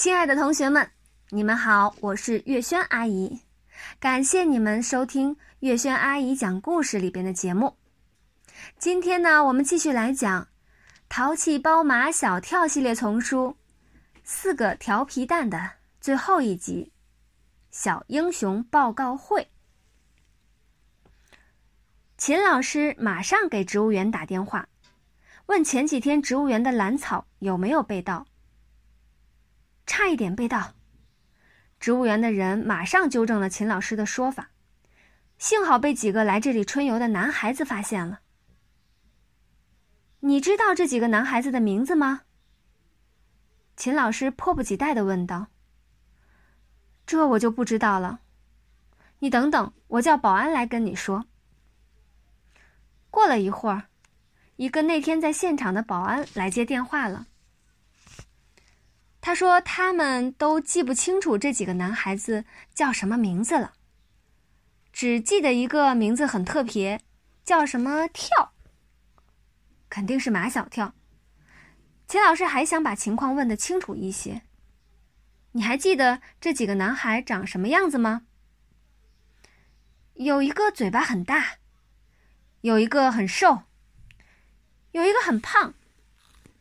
亲爱的同学们，你们好，我是月轩阿姨，感谢你们收听月轩阿姨讲故事里边的节目。今天呢，我们继续来讲《淘气包马小跳》系列丛书《四个调皮蛋》的最后一集——小英雄报告会。秦老师马上给植物园打电话，问前几天植物园的兰草有没有被盗。差一点被盗，植物园的人马上纠正了秦老师的说法，幸好被几个来这里春游的男孩子发现了。你知道这几个男孩子的名字吗？秦老师迫不及待的问道。这我就不知道了，你等等，我叫保安来跟你说。过了一会儿，一个那天在现场的保安来接电话了。他说：“他们都记不清楚这几个男孩子叫什么名字了，只记得一个名字很特别，叫什么跳。肯定是马小跳。”秦老师还想把情况问得清楚一些。你还记得这几个男孩长什么样子吗？有一个嘴巴很大，有一个很瘦，有一个很胖。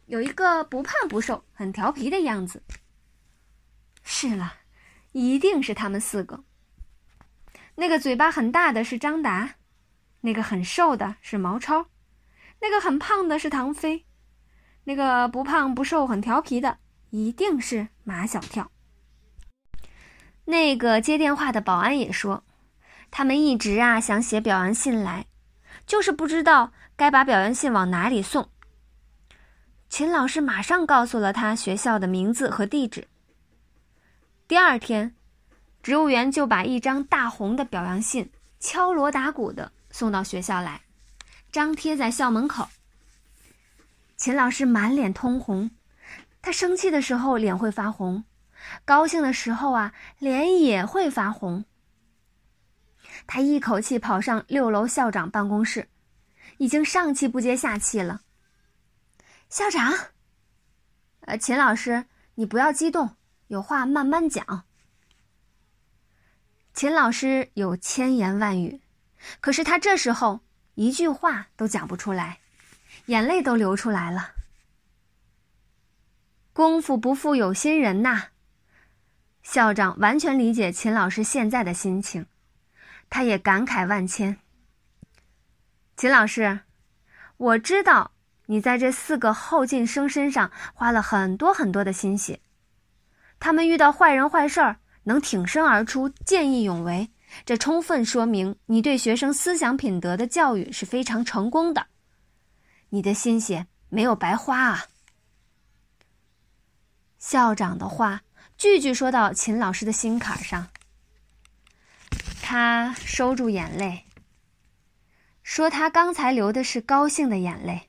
有一个不胖不瘦、很调皮的样子。是了，一定是他们四个。那个嘴巴很大的是张达，那个很瘦的是毛超，那个很胖的是唐飞，那个不胖不瘦、很调皮的一定是马小跳。那个接电话的保安也说，他们一直啊想写表扬信来，就是不知道该把表扬信往哪里送。秦老师马上告诉了他学校的名字和地址。第二天，植物园就把一张大红的表扬信敲锣打鼓的送到学校来，张贴在校门口。秦老师满脸通红，他生气的时候脸会发红，高兴的时候啊脸也会发红。他一口气跑上六楼校长办公室，已经上气不接下气了。校长，呃，秦老师，你不要激动，有话慢慢讲。秦老师有千言万语，可是他这时候一句话都讲不出来，眼泪都流出来了。功夫不负有心人呐！校长完全理解秦老师现在的心情，他也感慨万千。秦老师，我知道。你在这四个后进生身上花了很多很多的心血，他们遇到坏人坏事儿能挺身而出、见义勇为，这充分说明你对学生思想品德的教育是非常成功的，你的心血没有白花啊！校长的话句句说到秦老师的心坎上，他收住眼泪，说他刚才流的是高兴的眼泪。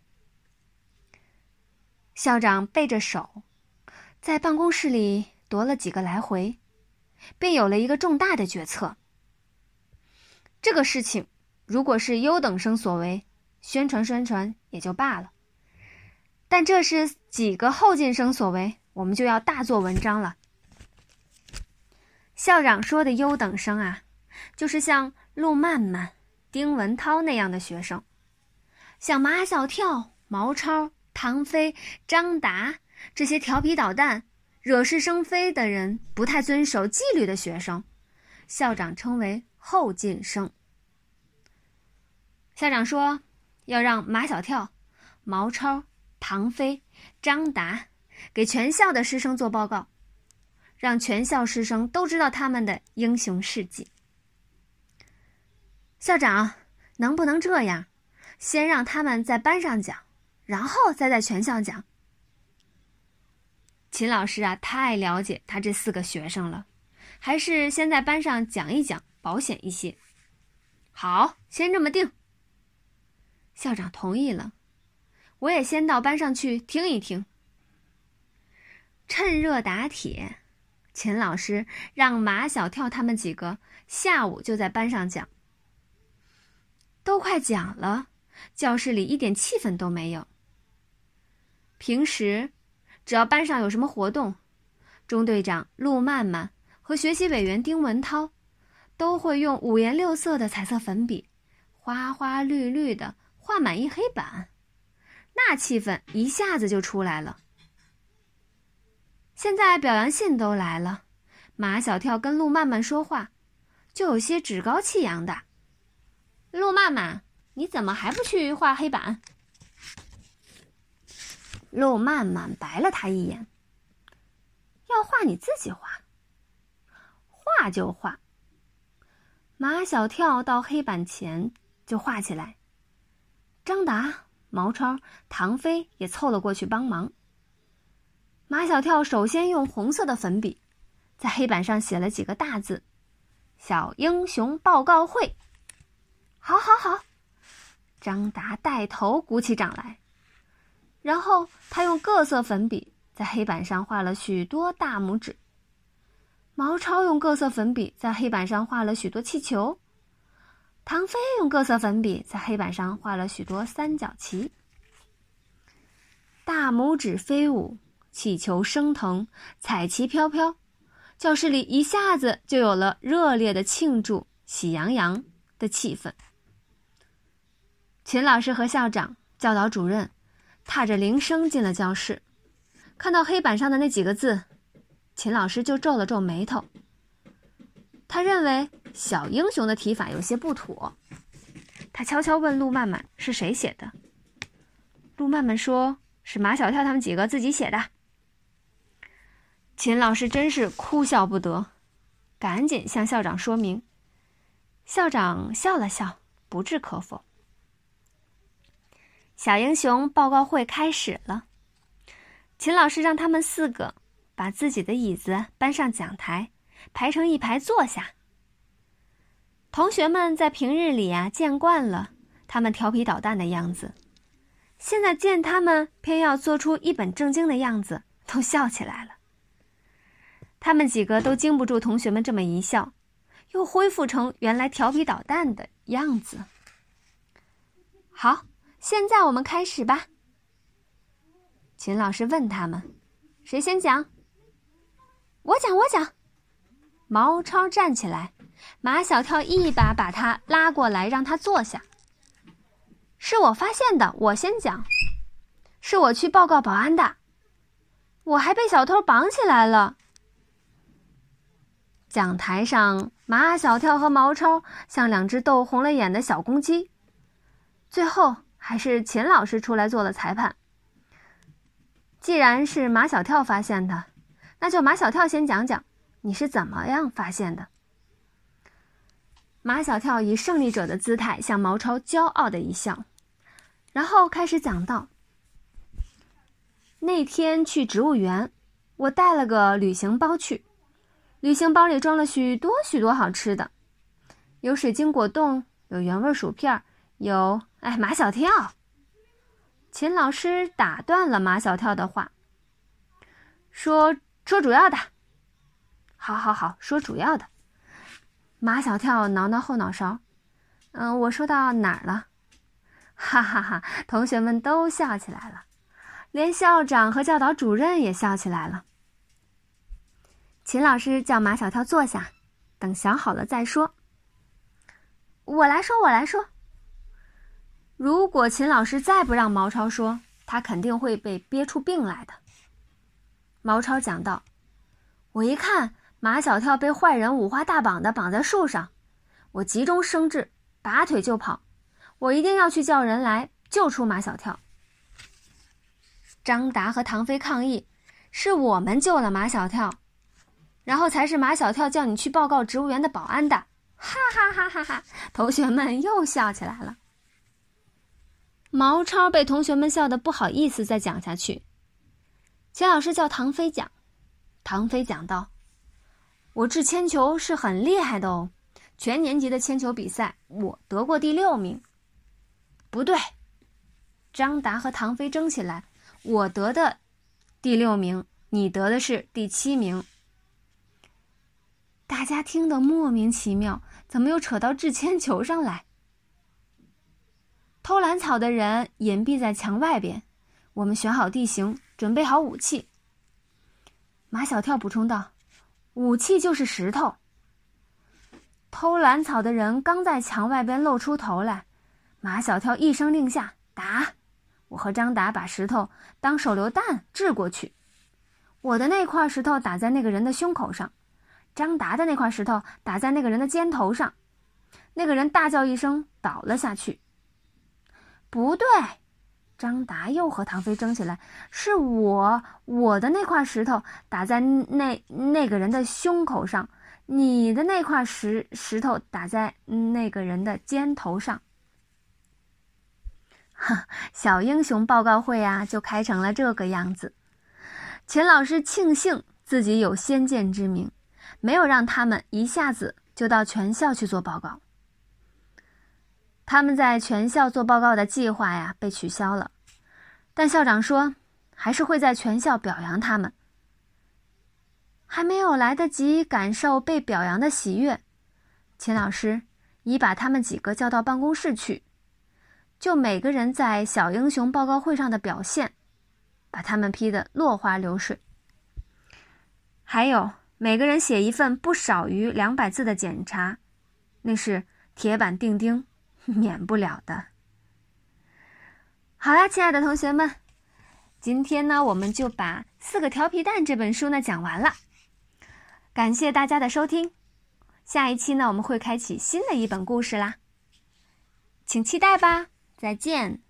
校长背着手，在办公室里踱了几个来回，便有了一个重大的决策。这个事情，如果是优等生所为，宣传宣传也就罢了；但这是几个后进生所为，我们就要大做文章了。校长说的优等生啊，就是像陆曼曼、丁文涛那样的学生，像马小跳、毛超。唐飞、张达这些调皮捣蛋、惹是生非的人，不太遵守纪律的学生，校长称为后进生。校长说，要让马小跳、毛超、唐飞、张达给全校的师生做报告，让全校师生都知道他们的英雄事迹。校长，能不能这样，先让他们在班上讲？然后再在全校讲。秦老师啊，太了解他这四个学生了，还是先在班上讲一讲，保险一些。好，先这么定。校长同意了，我也先到班上去听一听。趁热打铁，秦老师让马小跳他们几个下午就在班上讲。都快讲了，教室里一点气氛都没有。平时，只要班上有什么活动，中队长陆曼曼和学习委员丁文涛都会用五颜六色的彩色粉笔，花花绿绿的画满一黑板，那气氛一下子就出来了。现在表扬信都来了，马小跳跟陆曼曼说话，就有些趾高气扬的。陆曼曼，你怎么还不去画黑板？陆曼曼白了他一眼。要画你自己画，画就画。马小跳到黑板前就画起来，张达、毛超、唐飞也凑了过去帮忙。马小跳首先用红色的粉笔，在黑板上写了几个大字：“小英雄报告会。”好，好，好！张达带头鼓起掌来，然后他用各色粉笔。在黑板上画了许多大拇指。毛超用各色粉笔在黑板上画了许多气球。唐飞用各色粉笔在黑板上画了许多三角旗。大拇指飞舞，气球升腾，彩旗飘飘，教室里一下子就有了热烈的庆祝、喜洋洋的气氛。秦老师和校长、教导主任踏着铃声进了教室。看到黑板上的那几个字，秦老师就皱了皱眉头。他认为“小英雄”的提法有些不妥。他悄悄问陆曼曼：“是谁写的？”陆曼曼说：“是马小跳他们几个自己写的。”秦老师真是哭笑不得，赶紧向校长说明。校长笑了笑，不置可否。小英雄报告会开始了。秦老师让他们四个把自己的椅子搬上讲台，排成一排坐下。同学们在平日里呀见惯了他们调皮捣蛋的样子，现在见他们偏要做出一本正经的样子，都笑起来了。他们几个都经不住同学们这么一笑，又恢复成原来调皮捣蛋的样子。好，现在我们开始吧。秦老师问他们：“谁先讲？”“我讲，我讲。”毛超站起来，马小跳一把把他拉过来，让他坐下。“是我发现的，我先讲。是我去报告保安的，我还被小偷绑起来了。”讲台上，马小跳和毛超像两只斗红了眼的小公鸡。最后，还是秦老师出来做了裁判。既然是马小跳发现的，那就马小跳先讲讲，你是怎么样发现的？马小跳以胜利者的姿态向毛超骄傲的一笑，然后开始讲道：那天去植物园，我带了个旅行包去，旅行包里装了许多许多好吃的，有水晶果冻，有原味薯片，有……哎，马小跳。秦老师打断了马小跳的话，说：“说主要的。”“好，好，好，说主要的。”马小跳挠挠后脑勺，“嗯，我说到哪儿了？” 哈哈哈！同学们都笑起来了，连校长和教导主任也笑起来了。秦老师叫马小跳坐下，等想好了再说。我来说，我来说。如果秦老师再不让毛超说，他肯定会被憋出病来的。毛超讲道：“我一看马小跳被坏人五花大绑的绑在树上，我急中生智，拔腿就跑。我一定要去叫人来救出马小跳。”张达和唐飞抗议：“是我们救了马小跳，然后才是马小跳叫你去报告植物园的保安的。”哈哈哈哈哈！同学们又笑起来了。毛超被同学们笑得不好意思，再讲下去。钱老师叫唐飞讲，唐飞讲道：“我掷铅球是很厉害的哦，全年级的铅球比赛我得过第六名。”不对，张达和唐飞争起来，我得的第六名，你得的是第七名。大家听得莫名其妙，怎么又扯到掷铅球上来？偷蓝草的人隐蔽在墙外边，我们选好地形，准备好武器。马小跳补充道：“武器就是石头。”偷蓝草的人刚在墙外边露出头来，马小跳一声令下，打！我和张达把石头当手榴弹掷过去，我的那块石头打在那个人的胸口上，张达的那块石头打在那个人的肩头上，那个人大叫一声倒了下去。不对，张达又和唐飞争起来，是我我的那块石头打在那那个人的胸口上。你的那块石石头打在那个人的肩头上，哈，小英雄报告会啊，就开成了这个样子。钱老师庆幸自己有先见之明，没有让他们一下子就到全校去做报告。他们在全校做报告的计划呀被取消了，但校长说还是会在全校表扬他们。还没有来得及感受被表扬的喜悦，秦老师已把他们几个叫到办公室去，就每个人在小英雄报告会上的表现，把他们批得落花流水。还有每个人写一份不少于两百字的检查，那是铁板钉钉，免不了的。好啦，亲爱的同学们，今天呢，我们就把《四个调皮蛋》这本书呢讲完了。感谢大家的收听，下一期呢我们会开启新的一本故事啦，请期待吧，再见。